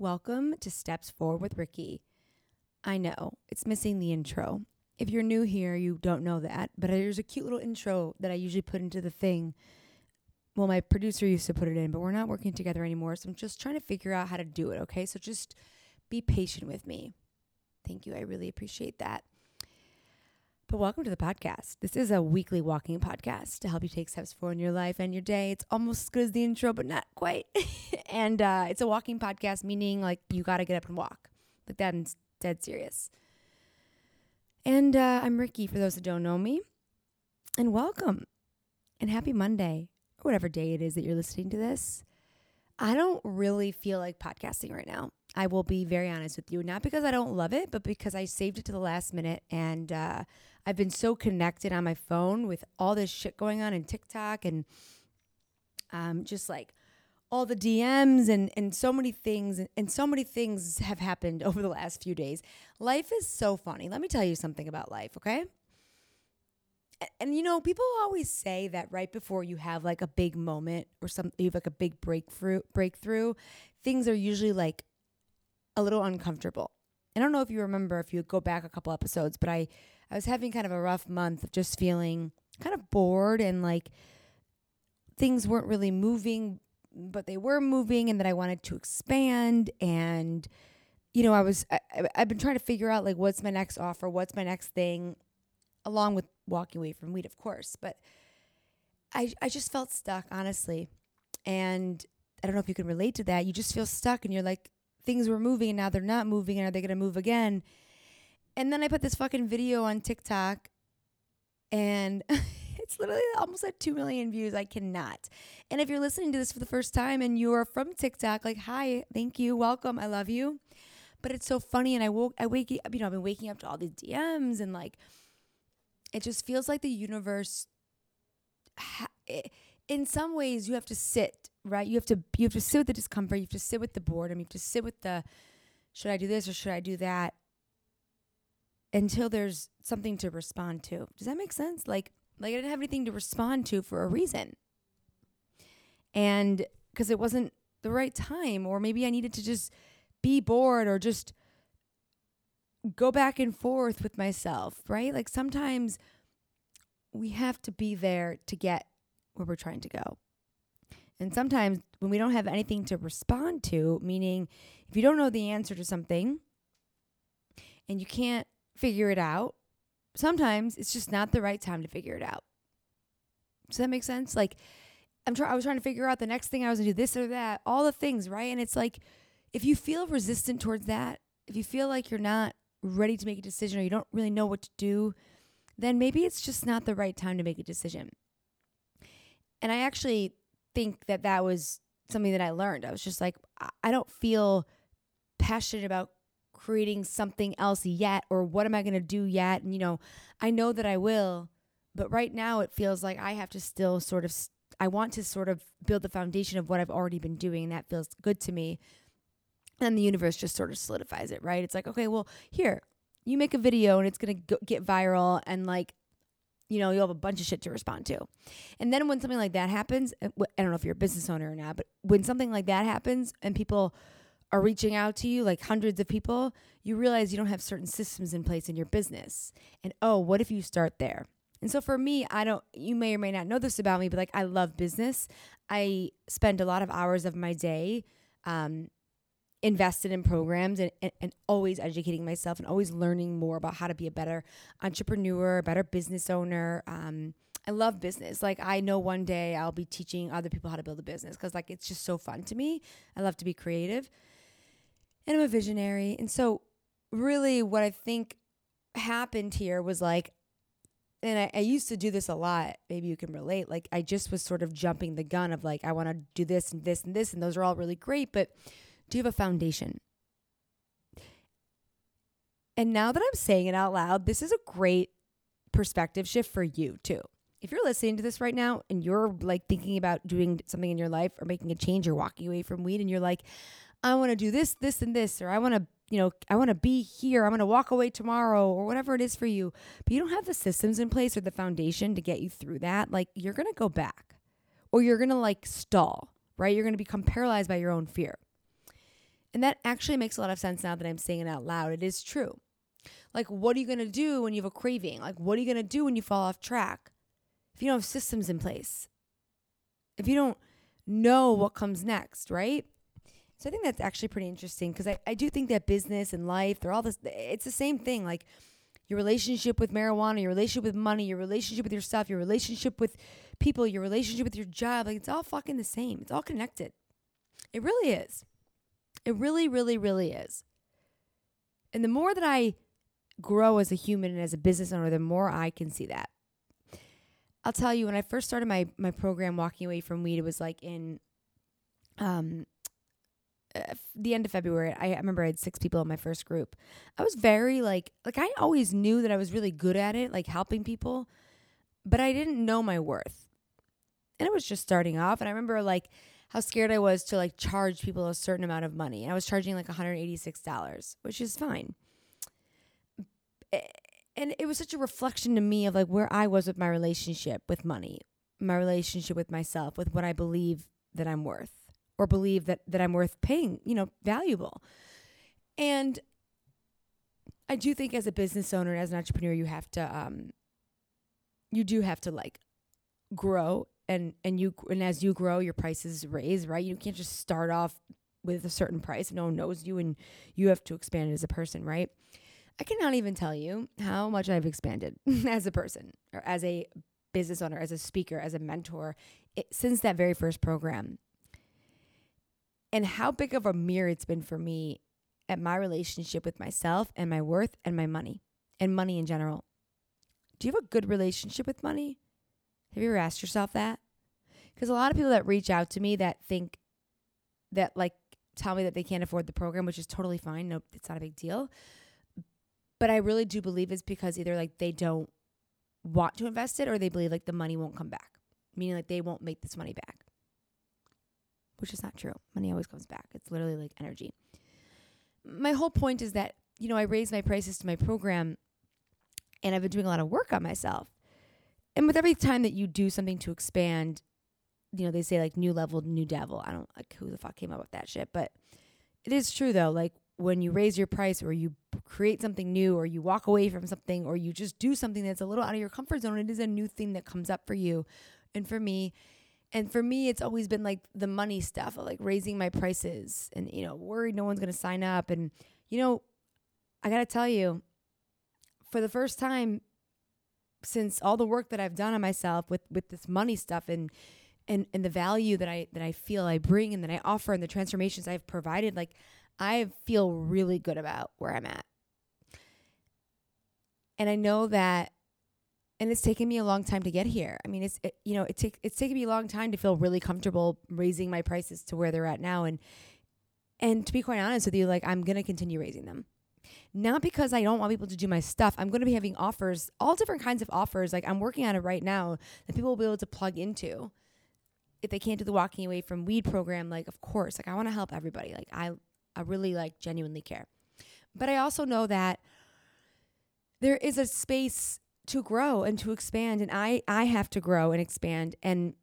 Welcome to Steps Forward with Ricky. I know it's missing the intro. If you're new here, you don't know that, but there's a cute little intro that I usually put into the thing. Well, my producer used to put it in, but we're not working together anymore. So I'm just trying to figure out how to do it, okay? So just be patient with me. Thank you. I really appreciate that. But welcome to the podcast. This is a weekly walking podcast to help you take steps forward in your life and your day. It's almost as good as the intro, but not quite. and uh, it's a walking podcast, meaning like you got to get up and walk. Like that is dead serious. And uh, I'm Ricky, for those that don't know me. And welcome. And happy Monday, or whatever day it is that you're listening to this. I don't really feel like podcasting right now. I will be very honest with you. Not because I don't love it, but because I saved it to the last minute. And uh, I've been so connected on my phone with all this shit going on in TikTok and um, just like all the DMs and, and so many things. And so many things have happened over the last few days. Life is so funny. Let me tell you something about life, okay? And, and you know, people always say that right before you have like a big moment or something, you have like a big breakthrough breakthrough, things are usually like a little uncomfortable. I don't know if you remember if you go back a couple episodes, but I I was having kind of a rough month of just feeling kind of bored and like things weren't really moving, but they were moving and that I wanted to expand and you know, I was I, I've been trying to figure out like what's my next offer, what's my next thing along with walking away from weed, of course, but I I just felt stuck, honestly. And I don't know if you can relate to that. You just feel stuck and you're like things were moving and now they're not moving and are they going to move again? And then I put this fucking video on TikTok and it's literally almost at 2 million views. I cannot. And if you're listening to this for the first time and you are from TikTok, like, hi, thank you, welcome, I love you. But it's so funny. And I woke, I wake up, you know, I've been waking up to all these DMs and like, it just feels like the universe, ha- it, in some ways, you have to sit, right? You have to, you have to sit with the discomfort. You have to sit with the boredom. You have to sit with the, should I do this or should I do that? Until there's something to respond to. Does that make sense? Like, like I didn't have anything to respond to for a reason. And because it wasn't the right time, or maybe I needed to just be bored or just go back and forth with myself, right? Like sometimes we have to be there to get where we're trying to go. And sometimes when we don't have anything to respond to, meaning if you don't know the answer to something and you can't figure it out, sometimes it's just not the right time to figure it out. Does that make sense? Like I'm trying I was trying to figure out the next thing I was gonna do, this or that, all the things, right? And it's like if you feel resistant towards that, if you feel like you're not ready to make a decision or you don't really know what to do, then maybe it's just not the right time to make a decision. And I actually think that that was something that I learned. I was just like, I don't feel passionate about creating something else yet or what am I going to do yet? And, you know, I know that I will, but right now it feels like I have to still sort of, I want to sort of build the foundation of what I've already been doing. And that feels good to me. And the universe just sort of solidifies it, right? It's like, okay, well, here, you make a video and it's going to get viral and like you know, you'll have a bunch of shit to respond to. And then when something like that happens, uh, I don't know if you're a business owner or not, but when something like that happens and people are reaching out to you, like hundreds of people, you realize you don't have certain systems in place in your business. And oh, what if you start there? And so for me, I don't, you may or may not know this about me, but like I love business. I spend a lot of hours of my day um, invested in programs and, and, and, always educating myself and always learning more about how to be a better entrepreneur, a better business owner. Um, I love business. Like I know one day I'll be teaching other people how to build a business because like it's just so fun to me. I love to be creative. And I'm a visionary. And so really what I think happened here was like and I, I used to do this a lot. Maybe you can relate. Like I just was sort of jumping the gun of like I want to do this and this and this and those are all really great, but do you have a foundation? And now that I'm saying it out loud, this is a great perspective shift for you too. If you're listening to this right now and you're like thinking about doing something in your life or making a change or walking away from weed and you're like, I want to do this, this, and this, or I want to, you know, I want to be here, I'm going to walk away tomorrow, or whatever it is for you, but you don't have the systems in place or the foundation to get you through that, like you're going to go back or you're going to like stall, right? You're going to become paralyzed by your own fear. And that actually makes a lot of sense now that I'm saying it out loud. It is true. Like, what are you going to do when you have a craving? Like, what are you going to do when you fall off track? If you don't have systems in place, if you don't know what comes next, right? So I think that's actually pretty interesting because I, I do think that business and life, they're all this, it's the same thing. Like, your relationship with marijuana, your relationship with money, your relationship with yourself, your relationship with people, your relationship with your job. Like it's all fucking the same. It's all connected. It really is. It really, really, really is. And the more that I grow as a human and as a business owner, the more I can see that. I'll tell you, when I first started my my program, walking away from weed, it was like in um Uh, the end of February, I, remember I had six people in my first group. I was very like like I always knew that I was really good at it, like helping people, but I didn't know my worth. And it was just starting off, and I remember like how scared I was to like charge people a certain amount of money. I was charging like $186, which is fine. Eh, and it was such a reflection to me of like where I was with my relationship with money, my relationship with myself, with what I believe that I'm worth or believe that that I'm worth paying, you know, valuable. And I do think as a business owner, as an entrepreneur, you have to um you do have to like grow and and you and as you grow your prices raise, right? You can't just start off with a certain price. No one knows you and you have to expand as a person, right? I cannot even tell you how much I've expanded as a person or as a business owner, as a speaker, as a mentor it, since that very first program and how big of a mirror it's been for me at my relationship with myself and my worth and my money and money in general. Do you have a good relationship with money? Have you ever asked yourself that? Because a lot of people that reach out to me that think that like tell me that they can't afford the program, which is totally fine. No, it's not a big deal. But I really do believe it's because either like they don't want to invest it or they believe like the money won't come back, meaning like they won't make this money back which is not true. Money always comes back. It's literally like energy. My whole point is that, you know, I raised my prices to my program and I've been doing a lot of work on myself. And with every time that you do something to expand, you know, they say like new level, new devil. I don't like who the fuck came up with that shit, but it is true though. Like when you raise your price or you create something new or you walk away from something or you just do something that's a little out of your comfort zone, it is a new thing that comes up for you. And for me, and for me, it's always been like the money stuff, like raising my prices and, you know, worried no one's going to sign up. And, you know, I got to tell you, for the first time since all the work that I've done on myself with, with this money stuff and, and, and the value that I, that I feel I bring and that I offer and the transformations I've provided, like I feel really good about where I'm at. And I know that and it's taken me a long time to get here. I mean, it's it, you know, it take it's taken me a long time to feel really comfortable raising my prices to where they're at now, and and to be quite honest with you, like I'm gonna continue raising them, not because I don't want people to do my stuff. I'm gonna be having offers, all different kinds of offers. Like I'm working on it right now that people will be able to plug into. If they can't do the walking away from weed program, like of course, like I want to help everybody. Like I, I really like genuinely care, but I also know that there is a space to grow and to expand and I I have to grow and expand and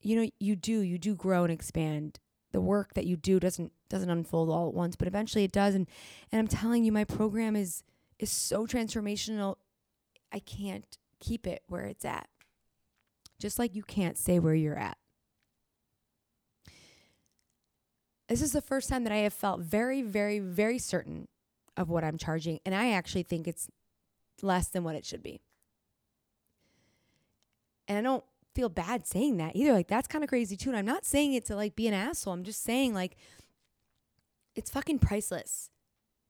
you know you do you do grow and expand. The work that you do doesn't doesn't unfold all at once but eventually it does and and I'm telling you my program is is so transformational I can't keep it where it's at. Just like you can't stay where you're at. This is the first time that I have felt very very very certain of what I'm charging and I actually think it's less than what it should be. And I don't feel bad saying that either. Like that's kind of crazy too. And I'm not saying it to like be an asshole. I'm just saying like it's fucking priceless.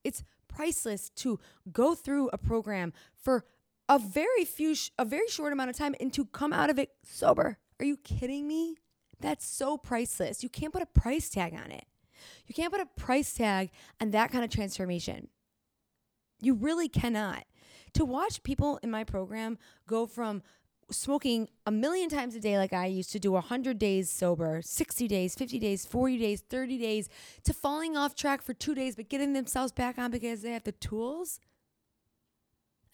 It's priceless to go through a program for a very few sh- a very short amount of time and to come out of it sober. Are you kidding me? That's so priceless. You can't put a price tag on it. You can't put a price tag on that kind of transformation. You really cannot to watch people in my program go from smoking a million times a day like I used to do 100 days sober, 60 days, 50 days, 40 days, 30 days to falling off track for 2 days but getting themselves back on because they have the tools.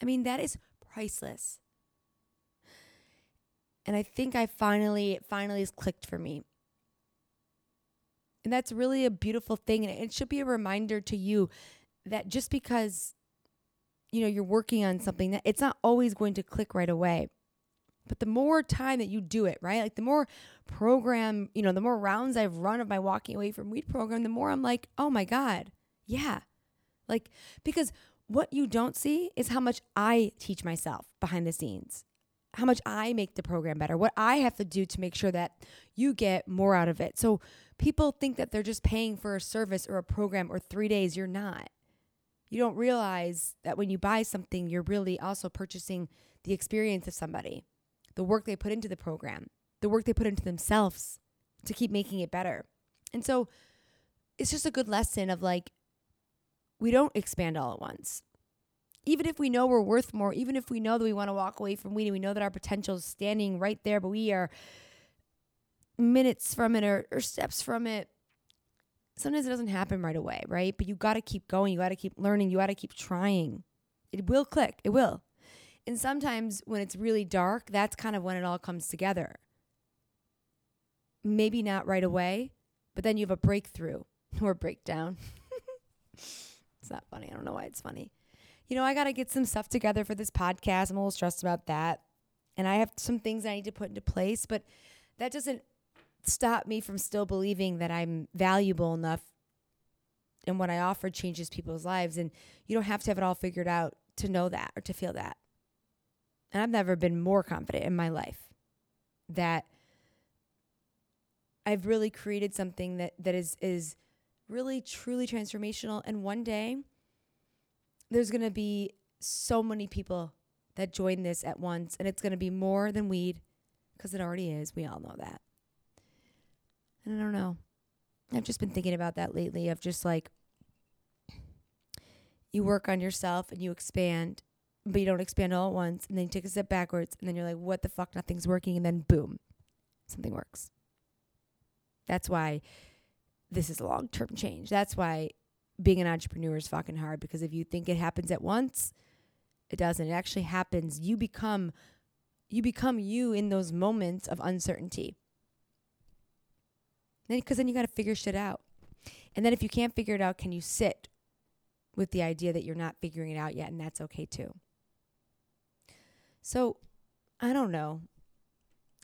I mean, that is priceless. And I think I finally it finally has clicked for me. And that's really a beautiful thing. And it should be a reminder to you that just because, you know, you're working on something that it's not always going to click right away. But the more time that you do it, right? Like the more program, you know, the more rounds I've run of my walking away from weed program, the more I'm like, oh my God, yeah. Like, because what you don't see is how much I teach myself behind the scenes, how much I make the program better, what I have to do to make sure that you get more out of it. So people think that they're just paying for a service or a program or three days. You're not. You don't realize that when you buy something, you're really also purchasing the experience of somebody, the work they put into the program, the work they put into themselves to keep making it better. And so it's just a good lesson of like, we don't expand all at once. Even if we know we're worth more, even if we know that we want to walk away from weed we know that our potential is standing right there, but we are minutes from it or, or steps from it, sometimes it doesn't happen right away, right? But you got to keep going. You got to keep learning. You got to keep trying. It will click. It will. And sometimes when it's really dark, that's kind of when it all comes together. Maybe not right away, but then you have a breakthrough or breakdown. it's not funny. I don't know why it's funny. You know, I got to get some stuff together for this podcast. I'm a little stressed about that. And I have some things I need to put into place, but that doesn't stop me from still believing that I'm valuable enough and what I offer changes people's lives. And you don't have to have it all figured out to know that or to feel that. And I've never been more confident in my life that I've really created something that, that is, is really truly transformational. And one day there's going to be so many people that join this at once, and it's going to be more than weed because it already is. We all know that. And I don't know. I've just been thinking about that lately of just like you work on yourself and you expand, but you don't expand all at once. And then you take a step backwards and then you're like, what the fuck? Nothing's working. And then boom, something works. That's why this is a long term change. That's why being an entrepreneur is fucking hard because if you think it happens at once, it doesn't. It actually happens. You become you become you in those moments of uncertainty. Then, because then you got to figure shit out. And then if you can't figure it out, can you sit with the idea that you're not figuring it out yet? And that's okay too. So, I don't know.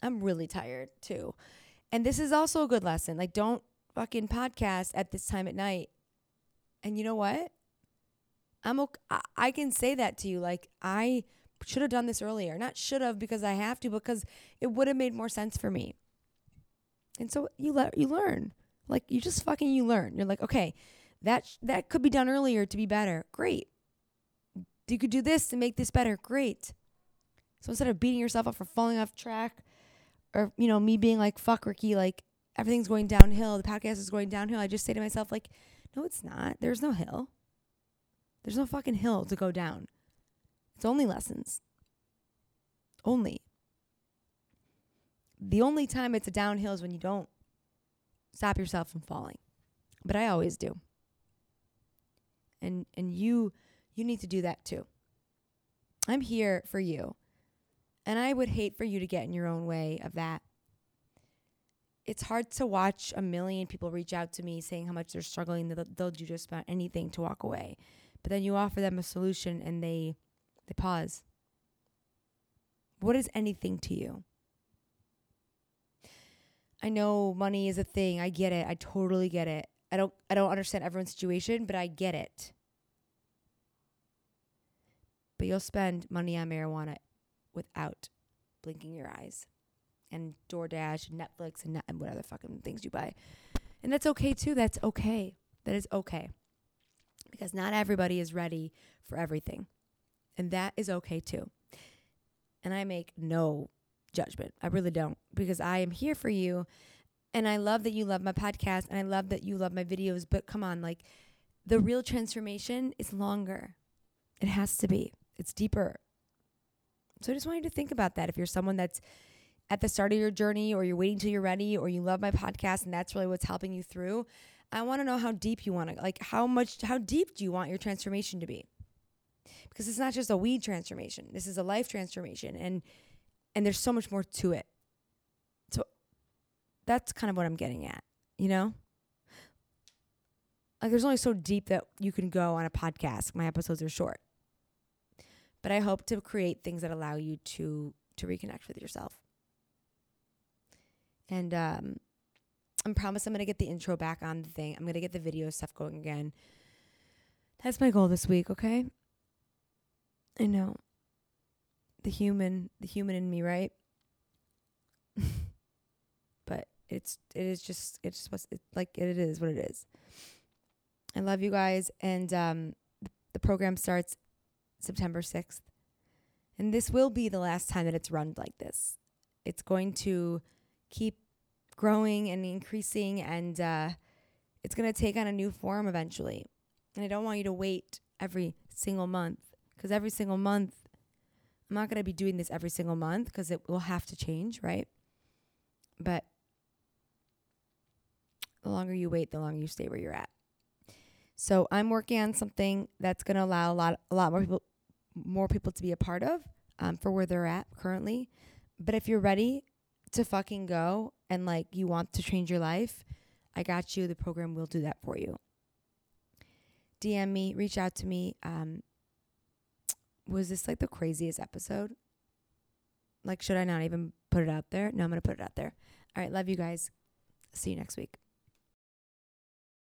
I'm really tired too. And this is also a good lesson. Like, don't fucking podcast at this time at night. And you know what? I'm okay. I can say that to you. Like, I should have done this earlier. Not should have because I have to, because it would have made more sense for me. And so you let you learn. Like you just fucking you learn. You're like, okay, that sh- that could be done earlier to be better. Great. You could do this to make this better. Great. So instead of beating yourself up for falling off track, or you know me being like, fuck Ricky, like everything's going downhill. The podcast is going downhill. I just say to myself like, no, it's not. There's no hill. There's no fucking hill to go down. It's only lessons. Only the only time it's a downhill is when you don't stop yourself from falling. But I always do. And and you you need to do that too. I'm here for you. And I would hate for you to get in your own way of that. It's hard to watch a million people reach out to me saying how much they're struggling. They'll, they'll do just about anything to walk away. But then you offer them a solution and they they pause. What is anything to you? I know money is a thing. I get it. I totally get it. I don't I don't understand everyone's situation, but I get it. But you'll spend money on marijuana without blinking your eyes. And DoorDash and Netflix and, and what other fucking things you buy. And that's okay too. That's okay. That is okay. Because not everybody is ready for everything. And that is okay too. And I make no judgment. I really don't because I am here for you. And I love that you love my podcast and I love that you love my videos. But come on, like the real transformation is longer. It has to be, it's deeper. So I just want you to think about that. If you're someone that's at the start of your journey or you're waiting till you're ready or you love my podcast and that's really what's helping you through, I want to know how deep you want to, like how much, how deep do you want your transformation to be? Because it's not just a weed transformation. This is a life transformation. And and there's so much more to it. So that's kind of what I'm getting at, you know? Like there's only so deep that you can go on a podcast. My episodes are short. But I hope to create things that allow you to to reconnect with yourself. And um I promise I'm gonna get the intro back on the thing. I'm gonna get the video stuff going again. That's my goal this week, okay? I know. The human the human in me, right? but it's it is just it's just it, like it is what it is. I love you guys, and um, the program starts September sixth, and this will be the last time that it's run like this. It's going to keep growing and increasing, and uh, it's going to take on a new form eventually. And I don't want you to wait every single month because every single month, I'm not going to be doing this every single month because it will have to change, right? But the longer you wait, the longer you stay where you're at. So I'm working on something that's going to allow a lot, a lot more people, more people to be a part of um, for where they're at currently. But if you're ready to fucking go and like you want to change your life, I got you. The program will do that for you. DM me, reach out to me. Um, was this like the craziest episode? Like, should I not even put it out there? No, I'm going to put it out there. All right. Love you guys. See you next week.